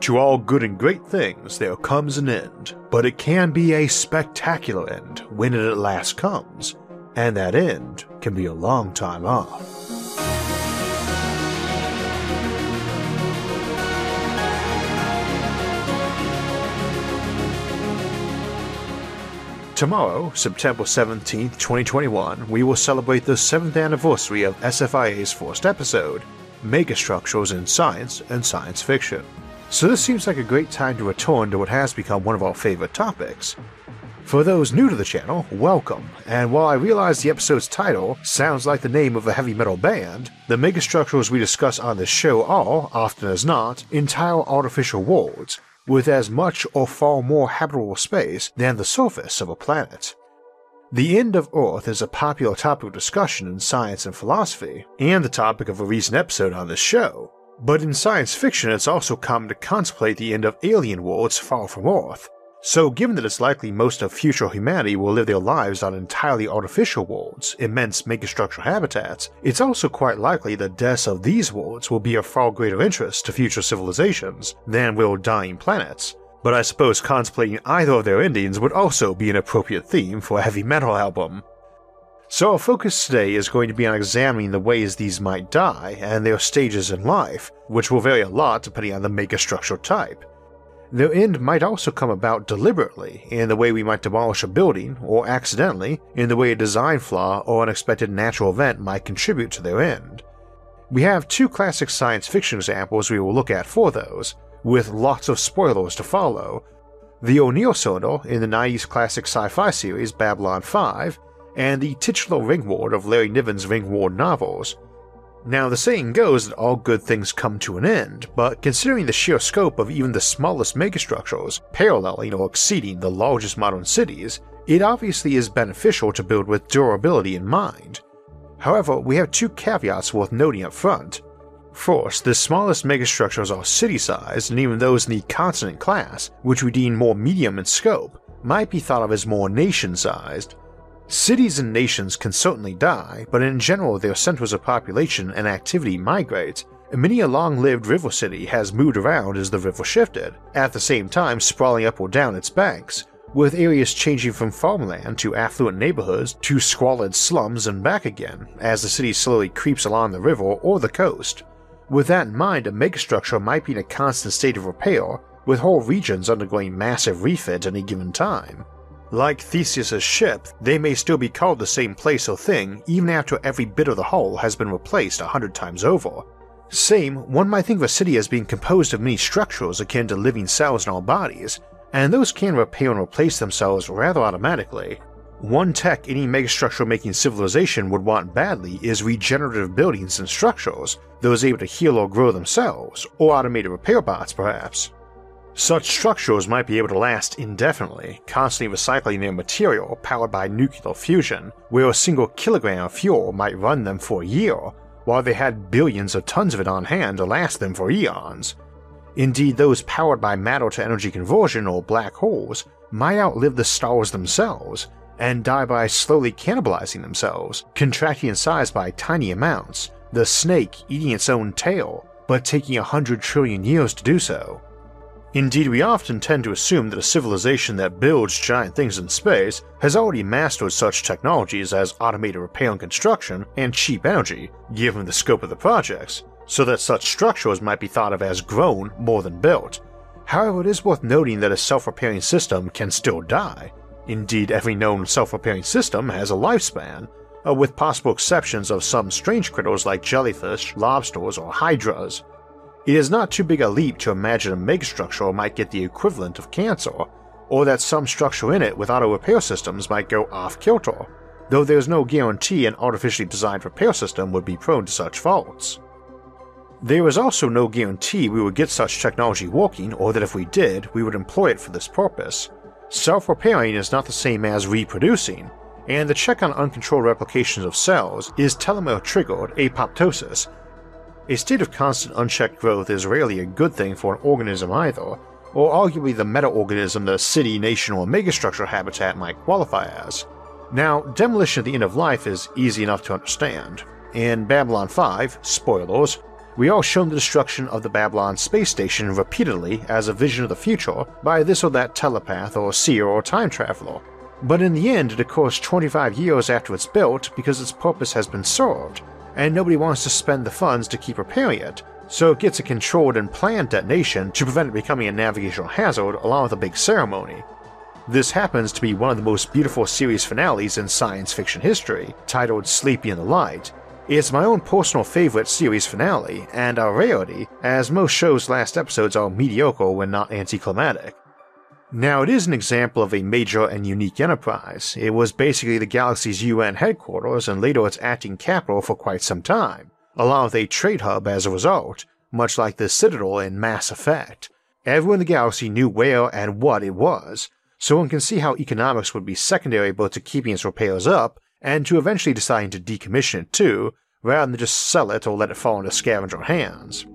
To all good and great things there comes an end, but it can be a spectacular end when it at last comes, and that end can be a long time off. Tomorrow, September 17th, 2021, we will celebrate the 7th anniversary of SFIA's first episode, Megastructures in Science and Science Fiction. So this seems like a great time to return to what has become one of our favorite topics. For those new to the channel, welcome, and while I realize the episode's title sounds like the name of a heavy metal band, the megastructures we discuss on this show are, often as not, entire artificial worlds, with as much or far more habitable space than the surface of a planet. The end of Earth is a popular topic of discussion in science and philosophy, and the topic of a recent episode on this show, but in science fiction it's also common to contemplate the end of alien worlds far from Earth. So, given that it's likely most of future humanity will live their lives on entirely artificial worlds, immense megastructure habitats, it's also quite likely the deaths of these worlds will be of far greater interest to future civilizations than will dying planets. But I suppose contemplating either of their endings would also be an appropriate theme for a heavy metal album. So, our focus today is going to be on examining the ways these might die and their stages in life, which will vary a lot depending on the megastructure type. Their end might also come about deliberately in the way we might demolish a building, or accidentally in the way a design flaw or unexpected natural event might contribute to their end. We have two classic science fiction examples we will look at for those, with lots of spoilers to follow. The O'Neill cylinder in the 90s classic sci fi series Babylon 5, and the titular ringworld of Larry Niven's Ringworld novels. Now, the saying goes that all good things come to an end, but considering the sheer scope of even the smallest megastructures, paralleling or exceeding the largest modern cities, it obviously is beneficial to build with durability in mind. However, we have two caveats worth noting up front. First, the smallest megastructures are city sized, and even those in the continent class, which we deem more medium in scope, might be thought of as more nation sized, Cities and nations can certainly die, but in general their centers of population and activity migrate, and many a long lived river city has moved around as the river shifted, at the same time sprawling up or down its banks, with areas changing from farmland to affluent neighborhoods to squalid slums and back again as the city slowly creeps along the river or the coast. With that in mind, a megastructure might be in a constant state of repair, with whole regions undergoing massive refit at any given time. Like Theseus's ship, they may still be called the same place or thing even after every bit of the hull has been replaced a hundred times over. Same, one might think of a city as being composed of many structures akin to living cells in our bodies, and those can repair and replace themselves rather automatically. One tech any megastructure making civilization would want badly is regenerative buildings and structures, those able to heal or grow themselves, or automated repair bots perhaps. Such structures might be able to last indefinitely, constantly recycling their material powered by nuclear fusion, where a single kilogram of fuel might run them for a year, while they had billions of tons of it on hand to last them for eons. Indeed, those powered by matter to energy conversion or black holes might outlive the stars themselves and die by slowly cannibalizing themselves, contracting in size by tiny amounts, the snake eating its own tail, but taking a hundred trillion years to do so. Indeed, we often tend to assume that a civilization that builds giant things in space has already mastered such technologies as automated repair and construction and cheap energy, given the scope of the projects, so that such structures might be thought of as grown more than built. However, it is worth noting that a self repairing system can still die. Indeed, every known self repairing system has a lifespan, uh, with possible exceptions of some strange critters like jellyfish, lobsters, or hydras. It is not too big a leap to imagine a megastructure might get the equivalent of cancer, or that some structure in it with auto repair systems might go off kilter, though there is no guarantee an artificially designed repair system would be prone to such faults. There is also no guarantee we would get such technology working or that if we did, we would employ it for this purpose. Self repairing is not the same as reproducing, and the check on uncontrolled replications of cells is telomere triggered apoptosis. A state of constant unchecked growth is rarely a good thing for an organism either, or arguably the meta-organism the city, nation, or megastructure habitat might qualify as. Now, demolition at the end of life is easy enough to understand. In Babylon 5, spoilers, we are shown the destruction of the Babylon space station repeatedly as a vision of the future by this or that telepath or seer or time traveler. But in the end, it occurs 25 years after it's built because its purpose has been served, and nobody wants to spend the funds to keep repairing it, so it gets a controlled and planned detonation to prevent it becoming a navigational hazard along with a big ceremony. This happens to be one of the most beautiful series finales in science fiction history, titled Sleeping in the Light. It's my own personal favorite series finale, and a rarity, as most shows' last episodes are mediocre when not anticlimactic. Now, it is an example of a major and unique enterprise. It was basically the galaxy's UN headquarters and later its acting capital for quite some time along with a trade hub as a result, much like the Citadel in Mass Effect. Everyone in the galaxy knew where and what it was, so one can see how economics would be secondary both to keeping its repairs up and to eventually deciding to decommission it too, rather than just sell it or let it fall into scavenger hands.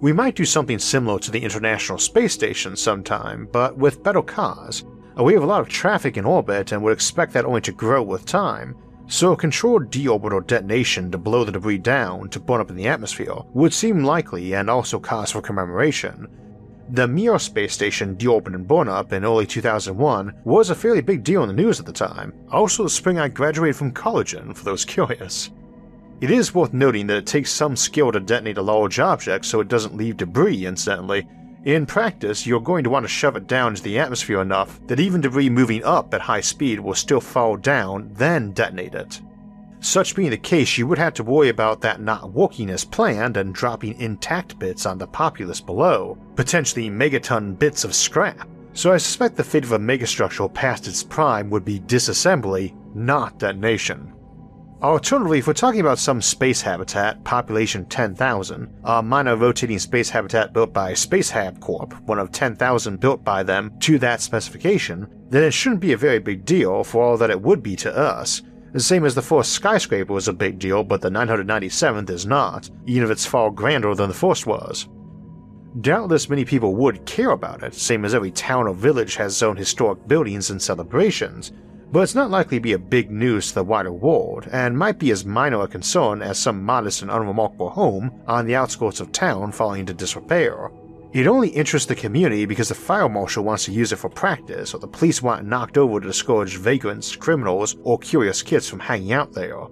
We might do something similar to the International Space Station sometime, but with better cars. Uh, we have a lot of traffic in orbit and would expect that only to grow with time, so a controlled deorbital detonation to blow the debris down to burn up in the atmosphere would seem likely and also cause for commemoration. The Mir space station deorbited and burn up in early 2001 was a fairly big deal in the news at the time, also the spring I graduated from college in for those curious. It is worth noting that it takes some skill to detonate a large object so it doesn't leave debris incidentally, in practice, you're going to want to shove it down into the atmosphere enough that even debris moving up at high speed will still fall down, then detonate it. Such being the case, you would have to worry about that not working as planned and dropping intact bits on the populace below, potentially megaton bits of scrap. So I suspect the fate of a megastructure past its prime would be disassembly, not detonation. Alternatively, if we're talking about some space habitat, population 10,000, a minor rotating space habitat built by Spacehab Corp., one of 10,000 built by them to that specification, then it shouldn't be a very big deal for all that it would be to us. The same as the first skyscraper was a big deal, but the 997th is not, even if it's far grander than the first was. Doubtless many people would care about it, same as every town or village has its own historic buildings and celebrations, but it's not likely to be a big news to the wider world and might be as minor a concern as some modest and unremarkable home on the outskirts of town falling into disrepair. It only interests the community because the fire marshal wants to use it for practice or the police want it knocked over to discourage vagrants, criminals, or curious kids from hanging out there.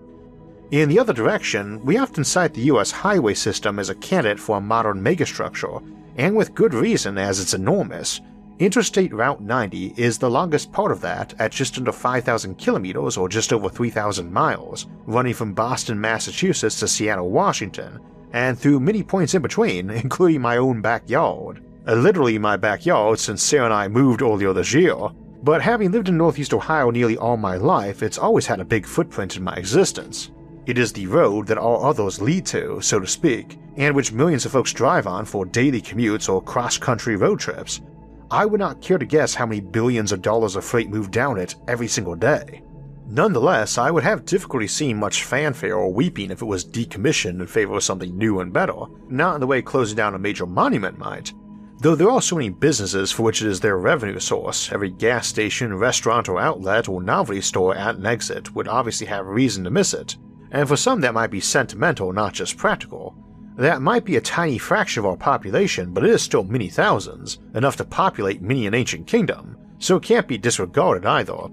In the other direction, we often cite the US highway system as a candidate for a modern megastructure, and with good reason as it's enormous, Interstate Route 90 is the longest part of that at just under 5,000 kilometers or just over 3,000 miles, running from Boston, Massachusetts to Seattle, Washington, and through many points in between, including my own backyard. Uh, literally my backyard since Sarah and I moved earlier this year, but having lived in Northeast Ohio nearly all my life, it's always had a big footprint in my existence. It is the road that all others lead to, so to speak, and which millions of folks drive on for daily commutes or cross country road trips, I would not care to guess how many billions of dollars of freight move down it every single day. Nonetheless, I would have difficulty seeing much fanfare or weeping if it was decommissioned in favor of something new and better, not in the way closing down a major monument might. Though there are so many businesses for which it is their revenue source, every gas station, restaurant, or outlet or novelty store at an exit would obviously have reason to miss it, and for some that might be sentimental, not just practical. That might be a tiny fraction of our population, but it is still many thousands, enough to populate many an ancient kingdom, so it can't be disregarded either.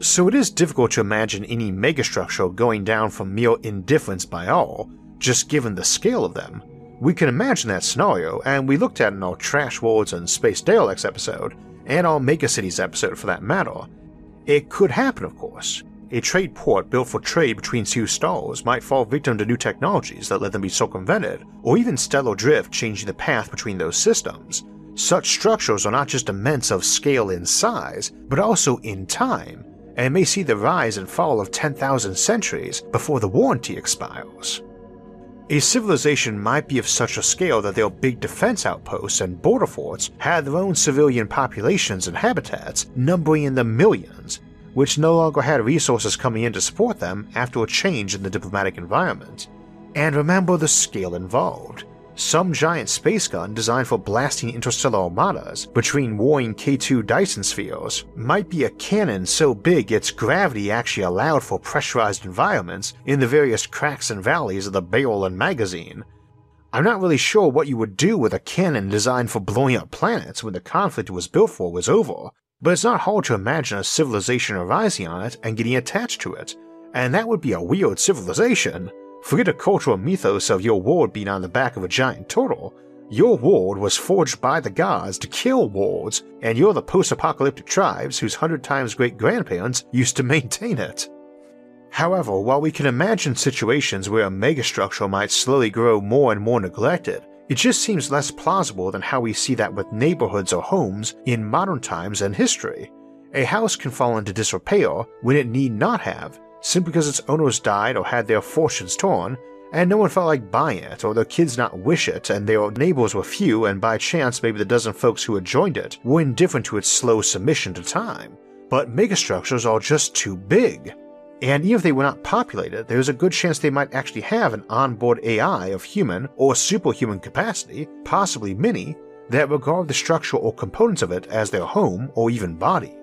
So it is difficult to imagine any megastructure going down from mere indifference by all, just given the scale of them. We can imagine that scenario, and we looked at in our Trash Worlds and Space Daleks episode, and our Megacities episode for that matter. It could happen, of course, a trade port built for trade between two stars might fall victim to new technologies that let them be circumvented, or even stellar drift changing the path between those systems. Such structures are not just immense of scale and size, but also in time, and may see the rise and fall of 10,000 centuries before the warranty expires. A civilization might be of such a scale that their big defense outposts and border forts had their own civilian populations and habitats numbering in the millions, which no longer had resources coming in to support them after a change in the diplomatic environment. And remember the scale involved. Some giant space gun designed for blasting interstellar armadas between warring K2 Dyson spheres might be a cannon so big its gravity actually allowed for pressurized environments in the various cracks and valleys of the barrel and magazine. I'm not really sure what you would do with a cannon designed for blowing up planets when the conflict it was built for was over, but it's not hard to imagine a civilization arising on it and getting attached to it, and that would be a weird civilization. Forget the cultural mythos of your world being on the back of a giant turtle. Your world was forged by the gods to kill worlds, and you're the post apocalyptic tribes whose hundred times great grandparents used to maintain it. However, while we can imagine situations where a megastructure might slowly grow more and more neglected, it just seems less plausible than how we see that with neighborhoods or homes in modern times and history. A house can fall into disrepair when it need not have, simply because its owners died or had their fortunes torn, and no one felt like buying it, or their kids not wish it, and their neighbors were few, and by chance maybe the dozen folks who had joined it were indifferent to its slow submission to time. But megastructures are just too big. And even if they were not populated, there's a good chance they might actually have an onboard AI of human or superhuman capacity, possibly many, that regard the structure or components of it as their home or even body.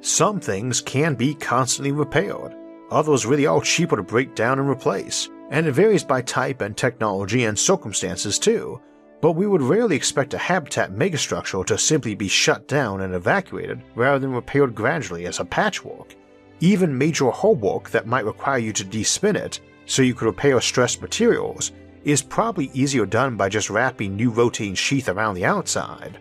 Some things can be constantly repaired, Others really are cheaper to break down and replace, and it varies by type and technology and circumstances too. But we would rarely expect a habitat megastructure to simply be shut down and evacuated rather than repaired gradually as a patchwork. Even major hull work that might require you to despin it so you could repair stressed materials is probably easier done by just wrapping new rotating sheath around the outside.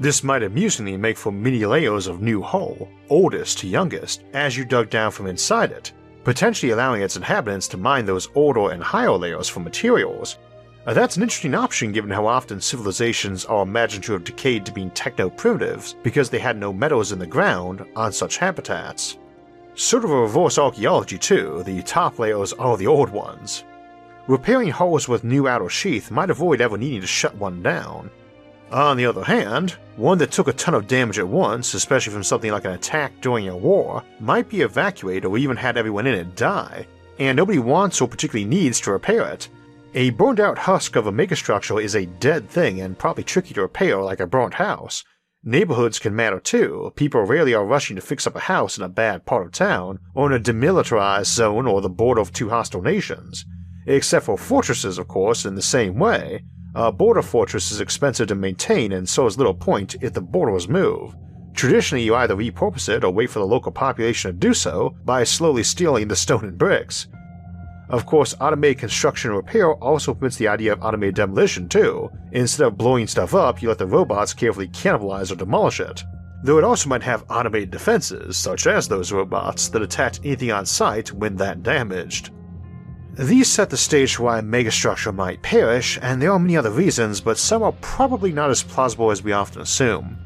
This might amusingly make for many layers of new hull, oldest to youngest, as you dug down from inside it, potentially allowing its inhabitants to mine those older and higher layers for materials. Uh, that's an interesting option given how often civilizations are imagined to have decayed to being techno primitives because they had no metals in the ground on such habitats. Sort of a reverse archaeology, too, the top layers are the old ones. Repairing hulls with new outer sheath might avoid ever needing to shut one down, on the other hand, one that took a ton of damage at once, especially from something like an attack during a war, might be evacuated or even had everyone in it die, and nobody wants or particularly needs to repair it. A burned out husk of a megastructure is a dead thing and probably tricky to repair like a burnt house. Neighborhoods can matter too. People rarely are rushing to fix up a house in a bad part of town, or in a demilitarized zone or the border of two hostile nations. Except for fortresses, of course, in the same way, a border fortress is expensive to maintain and so is little point if the borders move. Traditionally, you either repurpose it or wait for the local population to do so by slowly stealing the stone and bricks. Of course, automated construction and repair also permits the idea of automated demolition too. Instead of blowing stuff up, you let the robots carefully cannibalize or demolish it. Though it also might have automated defenses, such as those robots that attack anything on sight when that damaged. These set the stage for why a megastructure might perish, and there are many other reasons, but some are probably not as plausible as we often assume.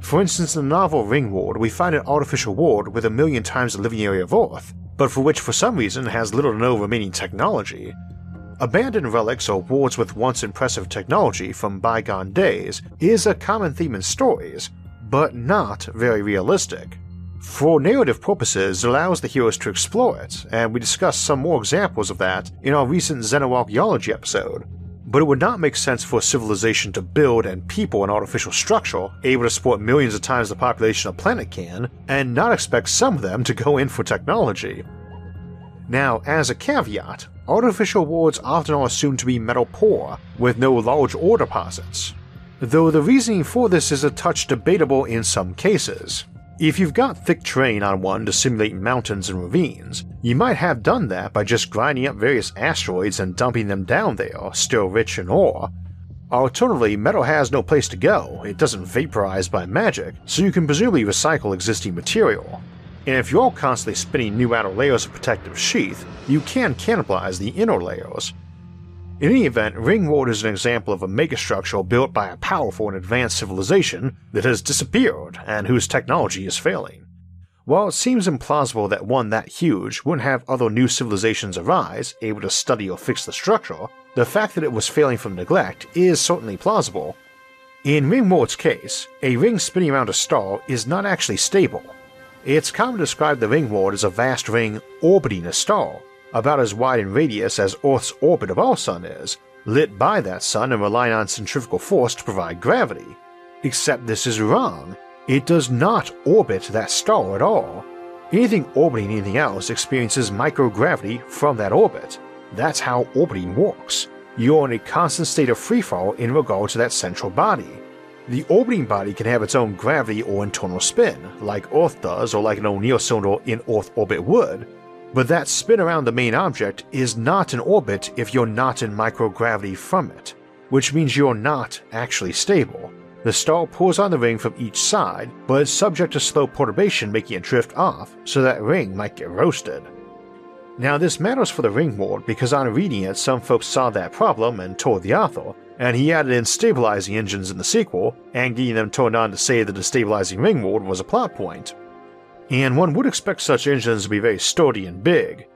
For instance, in the novel Ringworld, we find an artificial world with a million times the living area of Earth, but for which for some reason has little to no remaining technology. Abandoned relics or wards with once impressive technology from bygone days is a common theme in stories, but not very realistic. For narrative purposes, it allows the heroes to explore it, and we discussed some more examples of that in our recent xenoarchaeology episode. But it would not make sense for a civilization to build and people an artificial structure able to support millions of times the population a planet can, and not expect some of them to go in for technology. Now, as a caveat, artificial worlds often are assumed to be metal poor, with no large ore deposits. Though the reasoning for this is a touch debatable in some cases, if you've got thick terrain on one to simulate mountains and ravines, you might have done that by just grinding up various asteroids and dumping them down there, still rich in ore. Alternatively, metal has no place to go, it doesn't vaporize by magic, so you can presumably recycle existing material. And if you're constantly spinning new outer layers of protective sheath, you can cannibalize the inner layers, in any event, Ringworld is an example of a megastructure built by a powerful and advanced civilization that has disappeared and whose technology is failing. While it seems implausible that one that huge wouldn't have other new civilizations arise able to study or fix the structure, the fact that it was failing from neglect is certainly plausible. In Ringworld's case, a ring spinning around a star is not actually stable. It's common to describe the Ringworld as a vast ring orbiting a star, about as wide in radius as Earth's orbit of our Sun is, lit by that sun and relying on centrifugal force to provide gravity. Except this is wrong. It does not orbit that star at all. Anything orbiting anything else experiences microgravity from that orbit. That's how orbiting works. You're in a constant state of freefall in regard to that central body. The orbiting body can have its own gravity or internal spin, like Earth does or like an O'Neill cylinder in Earth orbit would, but that spin around the main object is not in orbit if you're not in microgravity from it, which means you're not actually stable. The star pulls on the ring from each side, but is subject to slow perturbation making it drift off, so that ring might get roasted. Now, this matters for the Ringworld because on reading it, some folks saw that problem and told the author, and he added in stabilizing engines in the sequel, and getting them turned on to say that the stabilizing Ringworld was a plot point. And one would expect such engines to be very sturdy and big.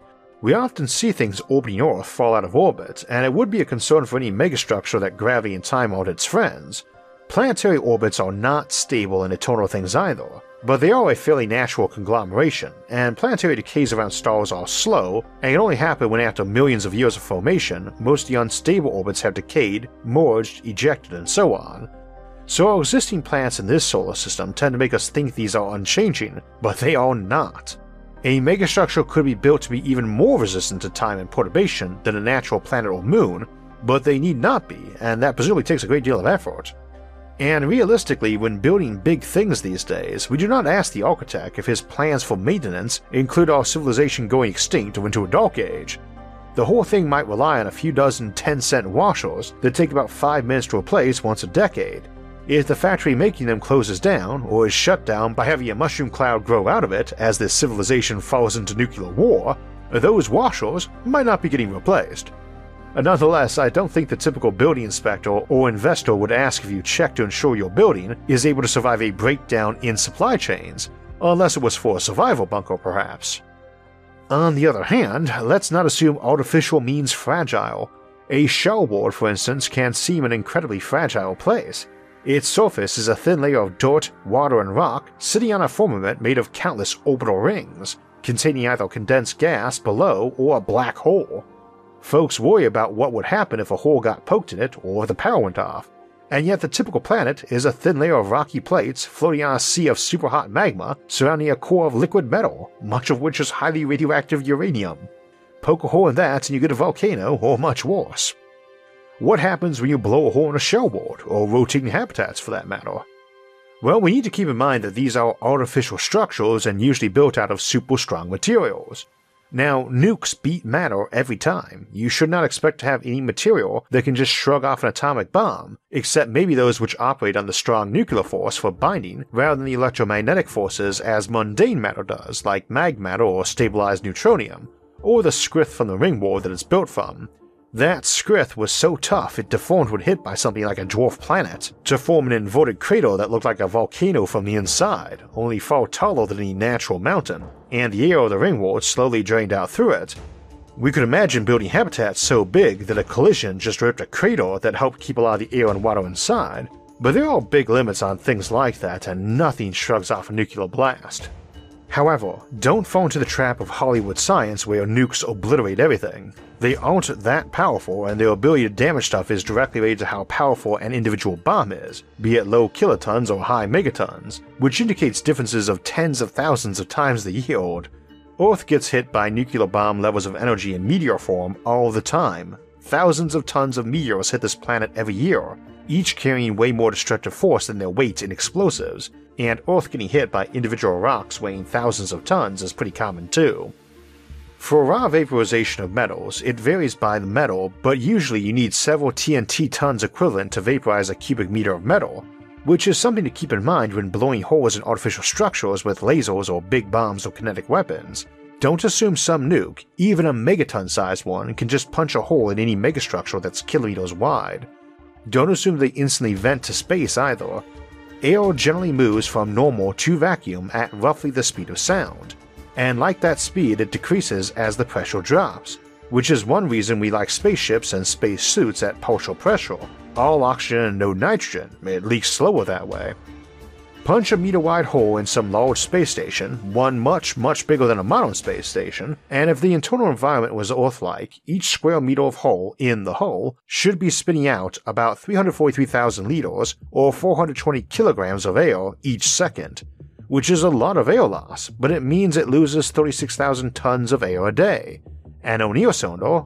We often see things orbiting Earth fall out of orbit, and it would be a concern for any megastructure that gravity and time aren't its friends. Planetary orbits are not stable and eternal things either, but they are a fairly natural conglomeration, and planetary decays around stars are slow and can only happen when after millions of years of formation, most of the unstable orbits have decayed, merged, ejected, and so on. So existing planets in this solar system tend to make us think these are unchanging, but they are not. A megastructure could be built to be even more resistant to time and perturbation than a natural planet or moon, but they need not be, and that presumably takes a great deal of effort. And realistically, when building big things these days, we do not ask the architect if his plans for maintenance include our civilization going extinct or into a dark age. The whole thing might rely on a few dozen 10 cent washers that take about 5 minutes to replace once a decade. If the factory making them closes down or is shut down by having a mushroom cloud grow out of it as this civilization falls into nuclear war, those washers might not be getting replaced. Nonetheless, I don't think the typical building inspector or investor would ask if you check to ensure your building is able to survive a breakdown in supply chains, unless it was for a survival bunker, perhaps. On the other hand, let's not assume artificial means fragile. A shell world, for instance, can seem an incredibly fragile place. Its surface is a thin layer of dirt, water, and rock sitting on a firmament made of countless orbital rings, containing either condensed gas below or a black hole. Folks worry about what would happen if a hole got poked in it or if the power went off, and yet the typical planet is a thin layer of rocky plates floating on a sea of superhot magma surrounding a core of liquid metal, much of which is highly radioactive uranium. Poke a hole in that and you get a volcano, or much worse. What happens when you blow a hole in a shell world, or rotating habitats for that matter? Well, we need to keep in mind that these are artificial structures and usually built out of super strong materials. Now, nukes beat matter every time. You should not expect to have any material that can just shrug off an atomic bomb, except maybe those which operate on the strong nuclear force for binding rather than the electromagnetic forces as mundane matter does, like magmatter or stabilized neutronium, or the scrith from the ringworld that it's built from, that scrith was so tough it deformed when hit by something like a dwarf planet, to form an inverted crater that looked like a volcano from the inside, only far taller than any natural mountain, and the air of the ringworld slowly drained out through it. We could imagine building habitats so big that a collision just ripped a crater that helped keep a lot of the air and water inside, but there are big limits on things like that, and nothing shrugs off a nuclear blast. However, don't fall into the trap of Hollywood science where nukes obliterate everything. They aren't that powerful, and their ability to damage stuff is directly related to how powerful an individual bomb is, be it low kilotons or high megatons, which indicates differences of tens of thousands of times the yield. Earth gets hit by nuclear bomb levels of energy in meteor form all the time. Thousands of tons of meteors hit this planet every year, each carrying way more destructive force than their weight in explosives, and Earth getting hit by individual rocks weighing thousands of tons is pretty common too. For raw vaporization of metals, it varies by the metal, but usually you need several TNT tons equivalent to vaporize a cubic meter of metal, which is something to keep in mind when blowing holes in artificial structures with lasers or big bombs or kinetic weapons. Don't assume some nuke, even a megaton sized one, can just punch a hole in any megastructure that's kilometers wide. Don't assume they instantly vent to space either, air generally moves from normal to vacuum at roughly the speed of sound, and like that speed, it decreases as the pressure drops, which is one reason we like spaceships and space suits at partial pressure. All oxygen and no nitrogen, it leaks slower that way. Punch a meter wide hole in some large space station, one much, much bigger than a modern space station, and if the internal environment was Earth like, each square meter of hole in the hole should be spitting out about 343,000 liters or 420 kilograms of air each second, which is a lot of air loss, but it means it loses 36,000 tons of air a day. An O'Neill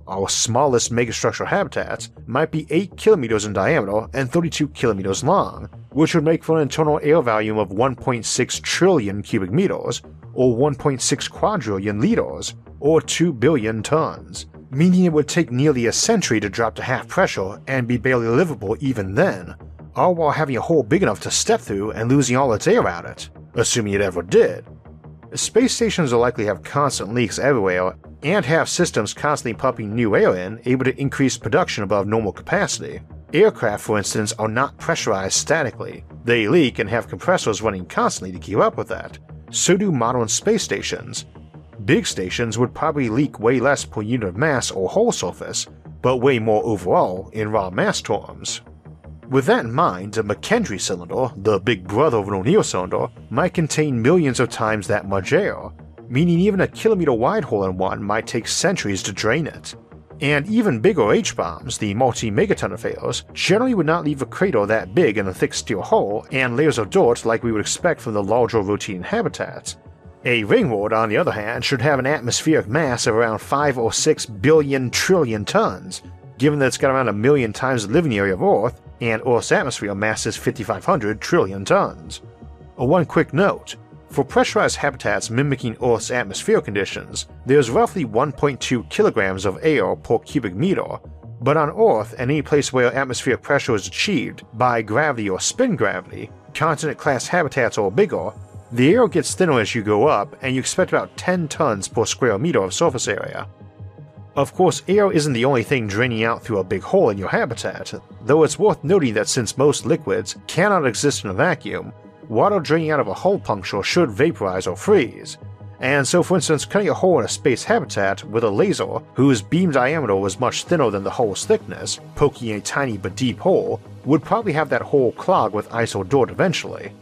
our smallest megastructure habitat, might be 8 kilometers in diameter and 32 kilometers long, which would make for an internal air volume of 1.6 trillion cubic meters, or 1.6 quadrillion liters, or 2 billion tons, meaning it would take nearly a century to drop to half pressure and be barely livable even then, all while having a hole big enough to step through and losing all its air out it, assuming it ever did. Space stations will likely have constant leaks everywhere and have systems constantly pumping new air in, able to increase production above normal capacity. Aircraft, for instance, are not pressurized statically. They leak and have compressors running constantly to keep up with that. So do modern space stations. Big stations would probably leak way less per unit of mass or hull surface, but way more overall in raw mass terms. With that in mind, a McKendree cylinder, the big brother of an O'Neill cylinder, might contain millions of times that much air, meaning even a kilometer wide hole in one might take centuries to drain it. And even bigger H bombs, the multi megaton affairs, generally would not leave a crater that big in a thick steel hull and layers of dirt like we would expect from the larger routine habitats. A ringworld, on the other hand, should have an atmospheric mass of around 5 or 6 billion trillion tons, given that it's got around a million times the living area of Earth, and Earth's atmosphere masses 5,500 trillion tons. Uh, one quick note for pressurized habitats mimicking Earth's atmospheric conditions, there's roughly 1.2 kilograms of air per cubic meter, but on Earth and any place where atmospheric pressure is achieved by gravity or spin gravity, continent class habitats or bigger, the air gets thinner as you go up and you expect about 10 tons per square meter of surface area. Of course, air isn't the only thing draining out through a big hole in your habitat, though it's worth noting that since most liquids cannot exist in a vacuum, water draining out of a hole puncture should vaporize or freeze. And so, for instance, cutting a hole in a space habitat with a laser whose beam diameter was much thinner than the hole's thickness, poking a tiny but deep hole, would probably have that hole clog with ice or dirt eventually.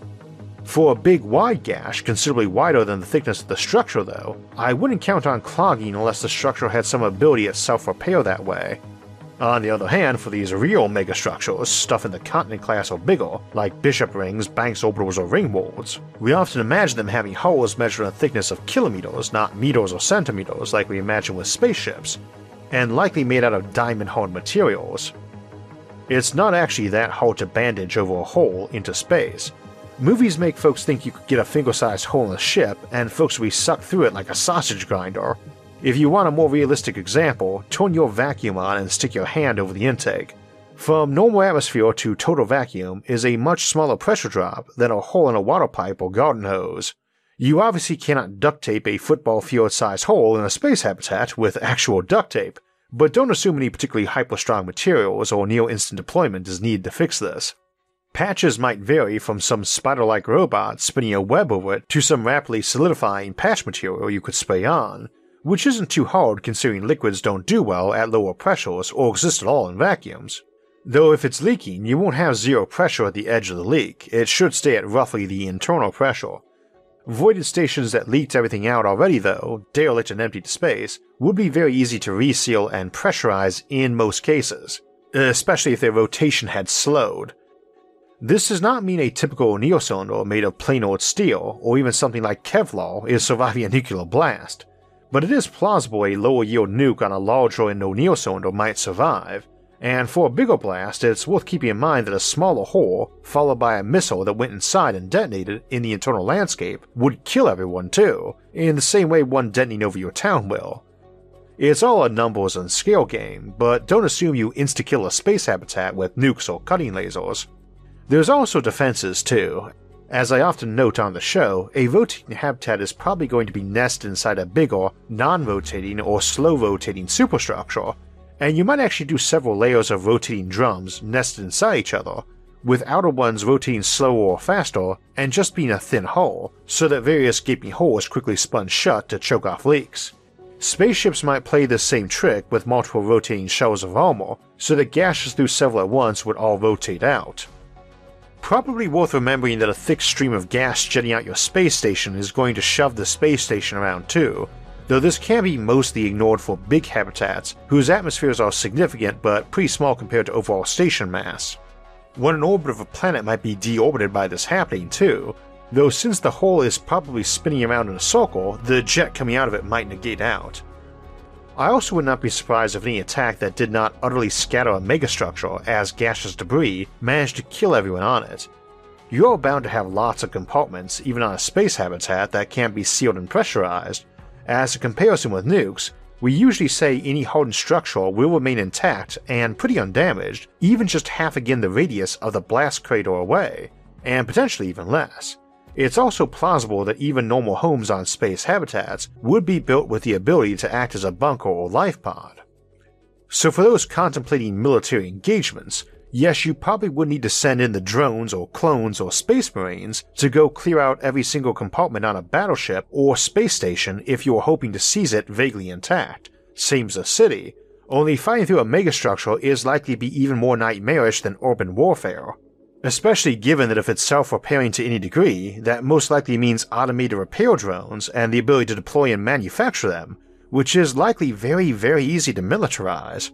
For a big wide gash, considerably wider than the thickness of the structure though, I wouldn't count on clogging unless the structure had some ability at self repair that way, on the other hand, for these real megastructures, stuff in the continent class or bigger, like bishop rings, Banks orbitals, or ringworlds, we often imagine them having hulls measured in a thickness of kilometers, not meters or centimeters like we imagine with spaceships, and likely made out of diamond hard materials. It's not actually that hard to bandage over a hole into space. Movies make folks think you could get a finger sized hole in a ship, and folks will be sucked through it like a sausage grinder, if you want a more realistic example, turn your vacuum on and stick your hand over the intake. From normal atmosphere to total vacuum is a much smaller pressure drop than a hole in a water pipe or garden hose. You obviously cannot duct tape a football field sized hole in a space habitat with actual duct tape, but don't assume any particularly hyper strong materials or near instant deployment is needed to fix this. Patches might vary from some spider like robot spinning a web over it to some rapidly solidifying patch material you could spray on, which isn't too hard considering liquids don't do well at lower pressures or exist at all in vacuums. Though if it's leaking, you won't have zero pressure at the edge of the leak, it should stay at roughly the internal pressure. Voided stations that leaked everything out already, though, derelict and empty to space, would be very easy to reseal and pressurize in most cases, especially if their rotation had slowed. This does not mean a typical O'Neill cylinder made of plain old steel, or even something like Kevlar, is surviving a nuclear blast but it is plausible a lower yield nuke on a larger and O'Neill cylinder might survive, and for a bigger blast, it's worth keeping in mind that a smaller hole, followed by a missile that went inside and detonated in the internal landscape, would kill everyone too, in the same way one detonating over your town will. It's all a numbers and scale game, but don't assume you insta kill a space habitat with nukes or cutting lasers. There's also defenses too, as I often note on the show, a rotating habitat is probably going to be nested inside a bigger, non rotating or slow rotating superstructure, and you might actually do several layers of rotating drums nested inside each other, with outer ones rotating slower or faster and just being a thin hole, so that various gaping holes quickly spun shut to choke off leaks. Spaceships might play this same trick with multiple rotating shells of armor, so that gashes through several at once would all rotate out. Probably worth remembering that a thick stream of gas jetting out your space station is going to shove the space station around too, though this can be mostly ignored for big habitats whose atmospheres are significant but pretty small compared to overall station mass. One in orbit of a planet might be deorbited by this happening too, though since the hole is probably spinning around in a circle, the jet coming out of it might negate out. I also would not be surprised if any attack that did not utterly scatter a megastructure as gaseous debris managed to kill everyone on it. You are bound to have lots of compartments, even on a space habitat that can't be sealed and pressurized. As a comparison with nukes, we usually say any hardened structure will remain intact and pretty undamaged, even just half again the radius of the blast crater away, and potentially even less. It's also plausible that even normal homes on space habitats would be built with the ability to act as a bunker or life pod. So, for those contemplating military engagements, yes, you probably would need to send in the drones or clones or space marines to go clear out every single compartment on a battleship or space station if you were hoping to seize it vaguely intact, same as a city, only fighting through a megastructure is likely to be even more nightmarish than urban warfare especially given that if it's self repairing to any degree, that most likely means automated repair drones and the ability to deploy and manufacture them, which is likely very, very easy to militarize.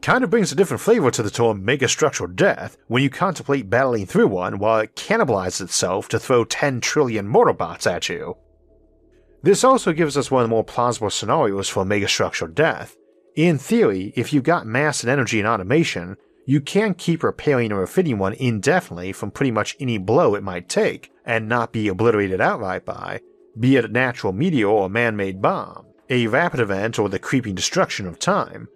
Kinda brings a different flavor to the term megastructural death when you contemplate battling through one while it cannibalizes itself to throw 10 trillion mortar bots at you. This also gives us one of the more plausible scenarios for megastructural death. In theory, if you've got mass and energy and automation, you can keep repairing or refitting one indefinitely from pretty much any blow it might take and not be obliterated outright by, be it a natural meteor or a man made bomb, a rapid event or the creeping destruction of time.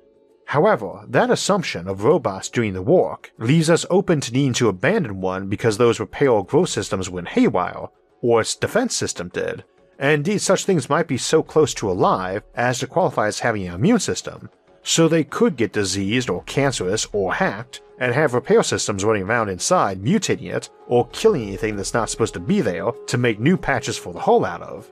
However, that assumption of robots doing the work leaves us open to needing to abandon one because those repair or growth systems went haywire, or its defense system did, and indeed such things might be so close to alive as to qualify as having an immune system, so they could get diseased or cancerous or hacked and have repair systems running around inside mutating it or killing anything that's not supposed to be there to make new patches for the hole out of.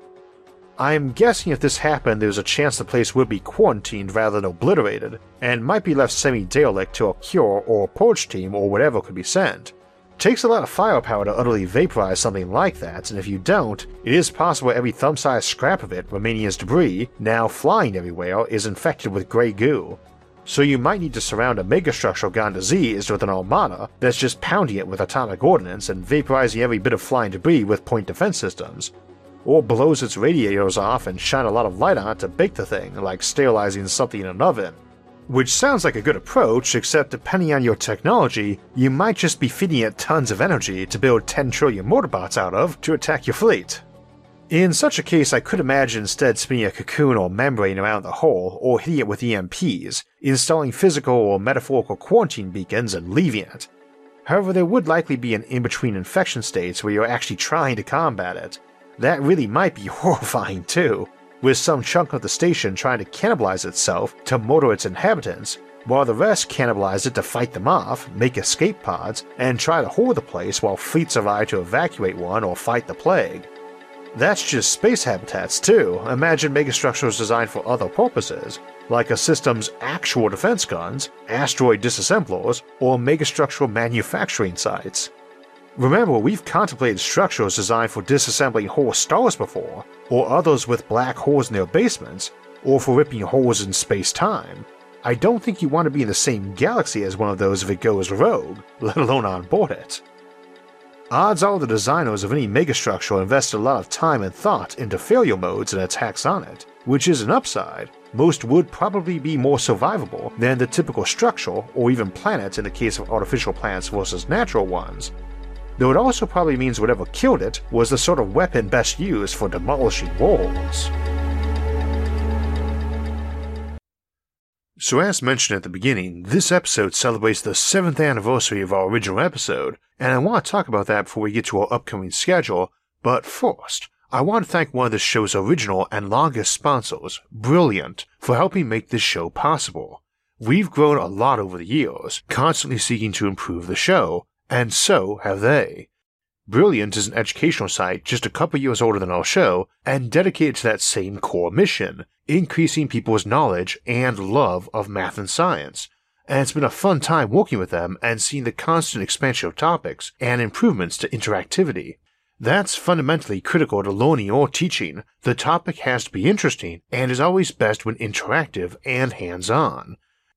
I'm guessing if this happened, there's a chance the place would be quarantined rather than obliterated, and might be left semi derelict to a cure or a purge team or whatever could be sent. Takes a lot of firepower to utterly vaporize something like that, and if you don't, it is possible every thumb sized scrap of it remaining as debris, now flying everywhere, is infected with grey goo. So you might need to surround a megastructure gone diseased with an armada that's just pounding it with atomic ordnance and vaporizing every bit of flying debris with point defense systems. Or blows its radiators off and shine a lot of light on it to bake the thing, like sterilizing something in an oven. Which sounds like a good approach, except depending on your technology, you might just be feeding it tons of energy to build 10 trillion mortarbots out of to attack your fleet. In such a case, I could imagine instead spinning a cocoon or membrane around the hole, or hitting it with EMPs, installing physical or metaphorical quarantine beacons, and leaving it. However, there would likely be an in between infection states where you're actually trying to combat it. That really might be horrifying too, with some chunk of the station trying to cannibalize itself to murder its inhabitants, while the rest cannibalize it to fight them off, make escape pods, and try to hold the place while fleets arrive to evacuate one or fight the plague. That's just space habitats, too. Imagine megastructures designed for other purposes, like a system's actual defense guns, asteroid disassemblers, or megastructural manufacturing sites. Remember, we've contemplated structures designed for disassembling whole stars before, or others with black holes in their basements, or for ripping holes in space time. I don't think you want to be in the same galaxy as one of those if it goes rogue, let alone on board it. Odds are the designers of any megastructure invested a lot of time and thought into failure modes and attacks on it, which is an upside. Most would probably be more survivable than the typical structure or even planet in the case of artificial planets versus natural ones, though it also probably means whatever killed it was the sort of weapon best used for demolishing walls. So, as mentioned at the beginning, this episode celebrates the 7th anniversary of our original episode, and I want to talk about that before we get to our upcoming schedule, but first, I want to thank one of the show's original and longest sponsors, Brilliant, for helping make this show possible. We've grown a lot over the years, constantly seeking to improve the show, and so have they. Brilliant is an educational site just a couple years older than our show and dedicated to that same core mission, increasing people's knowledge and love of math and science. And it's been a fun time working with them and seeing the constant expansion of topics and improvements to interactivity. That's fundamentally critical to learning or teaching. The topic has to be interesting and is always best when interactive and hands on.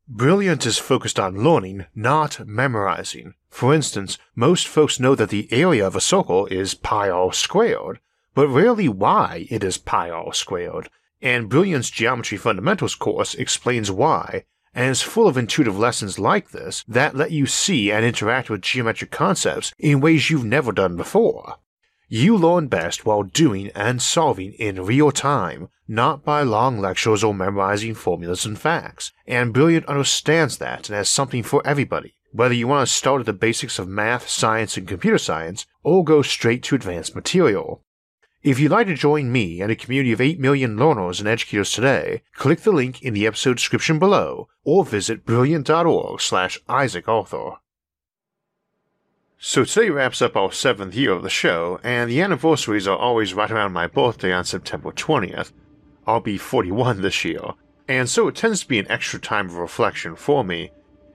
Brilliant is focused on learning, not memorizing. For instance, most folks know that the area of a circle is pi r squared, but rarely why it is pi r squared, and Brilliant's Geometry Fundamentals course explains why, and is full of intuitive lessons like this that let you see and interact with geometric concepts in ways you've never done before. You learn best while doing and solving in real time, not by long lectures or memorizing formulas and facts, and Brilliant understands that and has something for everybody, whether you want to start at the basics of math, science, and computer science, or go straight to advanced material. If you'd like to join me and a community of 8 million learners and educators today, click the link in the episode description below or visit brilliant.org slash Isaac Arthur. So today wraps up our seventh year of the show, and the anniversaries are always right around my birthday on September 20th. I'll be 41 this year, and so it tends to be an extra time of reflection for me.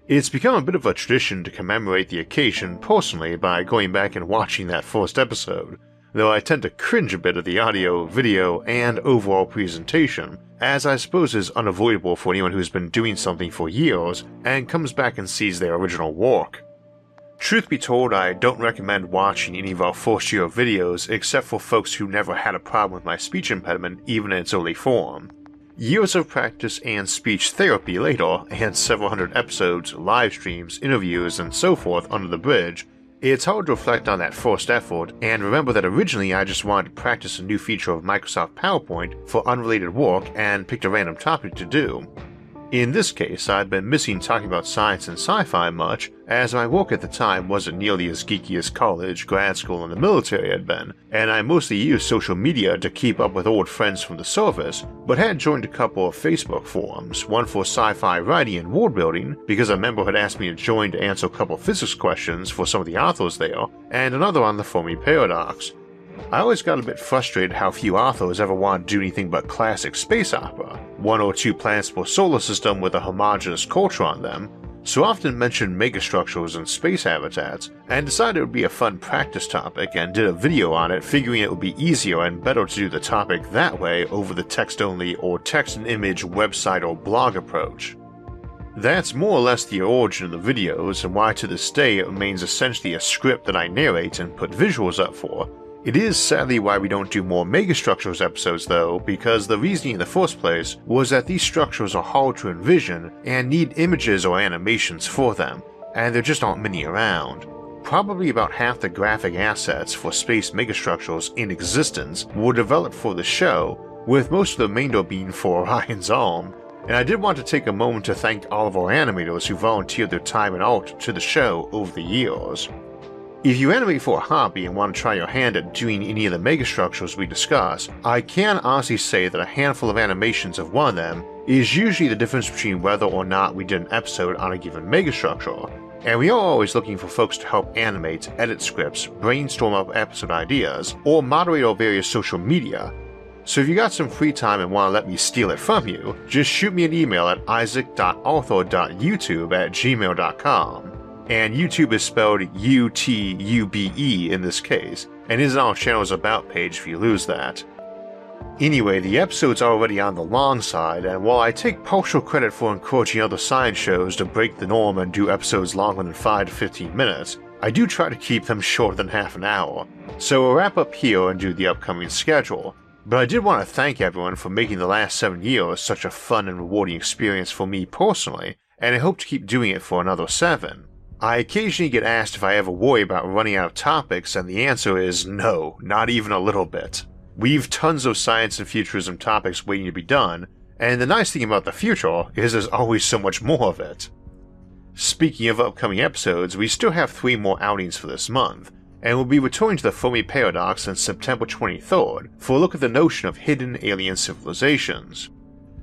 It's become a bit of a tradition to commemorate the occasion personally by going back and watching that first episode, though I tend to cringe a bit at the audio, video, and overall presentation, as I suppose is unavoidable for anyone who's been doing something for years and comes back and sees their original work. Truth be told, I don't recommend watching any of our first year videos except for folks who never had a problem with my speech impediment even in its early form. Years of practice and speech therapy later, and several hundred episodes, live streams, interviews, and so forth under the bridge, it's hard to reflect on that first effort and remember that originally I just wanted to practice a new feature of Microsoft PowerPoint for unrelated work and picked a random topic to do. In this case, I'd been missing talking about science and sci fi much, as my work at the time wasn't nearly as geeky as college, grad school, and the military had been, and I mostly used social media to keep up with old friends from the service, but had joined a couple of Facebook forums, one for sci fi writing and world building, because a member had asked me to join to answer a couple physics questions for some of the authors there, and another on the Fermi paradox. I always got a bit frustrated how few authors ever wanted to do anything but classic space opera, one or two planets per solar system with a homogeneous culture on them, so often mentioned megastructures and space habitats, and decided it would be a fun practice topic and did a video on it figuring it would be easier and better to do the topic that way over the text-only or text and image website or blog approach. That's more or less the origin of the videos and why to this day it remains essentially a script that I narrate and put visuals up for, it is sadly why we don't do more megastructures episodes though, because the reasoning in the first place was that these structures are hard to envision and need images or animations for them, and there just aren't many around. Probably about half the graphic assets for space megastructures in existence were developed for the show, with most of the remainder being for Orion's Arm, and I did want to take a moment to thank all of our animators who volunteered their time and art to the show over the years. If you animate for a hobby and want to try your hand at doing any of the megastructures we discuss, I can honestly say that a handful of animations of one of them is usually the difference between whether or not we did an episode on a given megastructure, and we are always looking for folks to help animate, edit scripts, brainstorm up episode ideas, or moderate our various social media. So if you got some free time and want to let me steal it from you, just shoot me an email at isaac.arthur.youtube at gmail.com and YouTube is spelled U T U B E in this case, and isn't on channel's About page if you lose that. Anyway, the episode's already on the long side, and while I take partial credit for encouraging other science shows to break the norm and do episodes longer than 5 to 15 minutes, I do try to keep them shorter than half an hour. So we'll wrap up here and do the upcoming schedule. But I did want to thank everyone for making the last 7 years such a fun and rewarding experience for me personally, and I hope to keep doing it for another 7. I occasionally get asked if I ever worry about running out of topics, and the answer is no, not even a little bit. We've tons of science and futurism topics waiting to be done, and the nice thing about the future is there's always so much more of it. Speaking of upcoming episodes, we still have three more outings for this month, and we'll be returning to the Fermi Paradox on September 23rd for a look at the notion of hidden alien civilizations.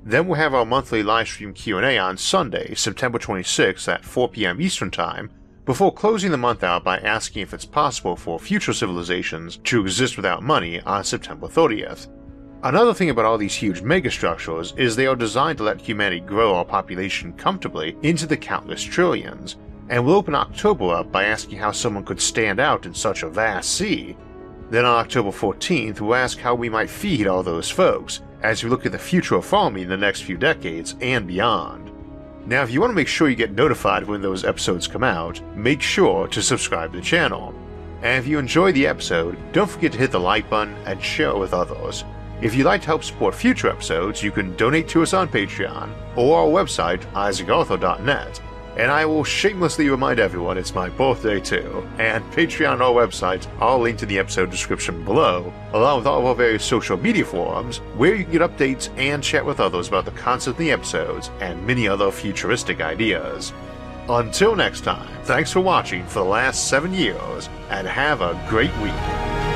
Then we'll have our monthly livestream Q&A on Sunday, September 26th at 4pm Eastern Time, before closing the month out by asking if it's possible for future civilizations to exist without money on September 30th. Another thing about all these huge megastructures is they are designed to let humanity grow our population comfortably into the countless trillions, and we'll open October up by asking how someone could stand out in such a vast sea. Then on October 14th, we'll ask how we might feed all those folks as we look at the future of farming in the next few decades and beyond. Now, if you want to make sure you get notified when those episodes come out, make sure to subscribe to the channel. And if you enjoy the episode, don't forget to hit the like button and share it with others. If you'd like to help support future episodes, you can donate to us on Patreon or our website, isaacarthur.net, and I will shamelessly remind everyone it's my birthday too, and Patreon and our website are linked in the episode description below, along with all of our various social media forums, where you can get updates and chat with others about the content of the episodes and many other futuristic ideas. Until next time, thanks for watching for the last seven years, and have a great week.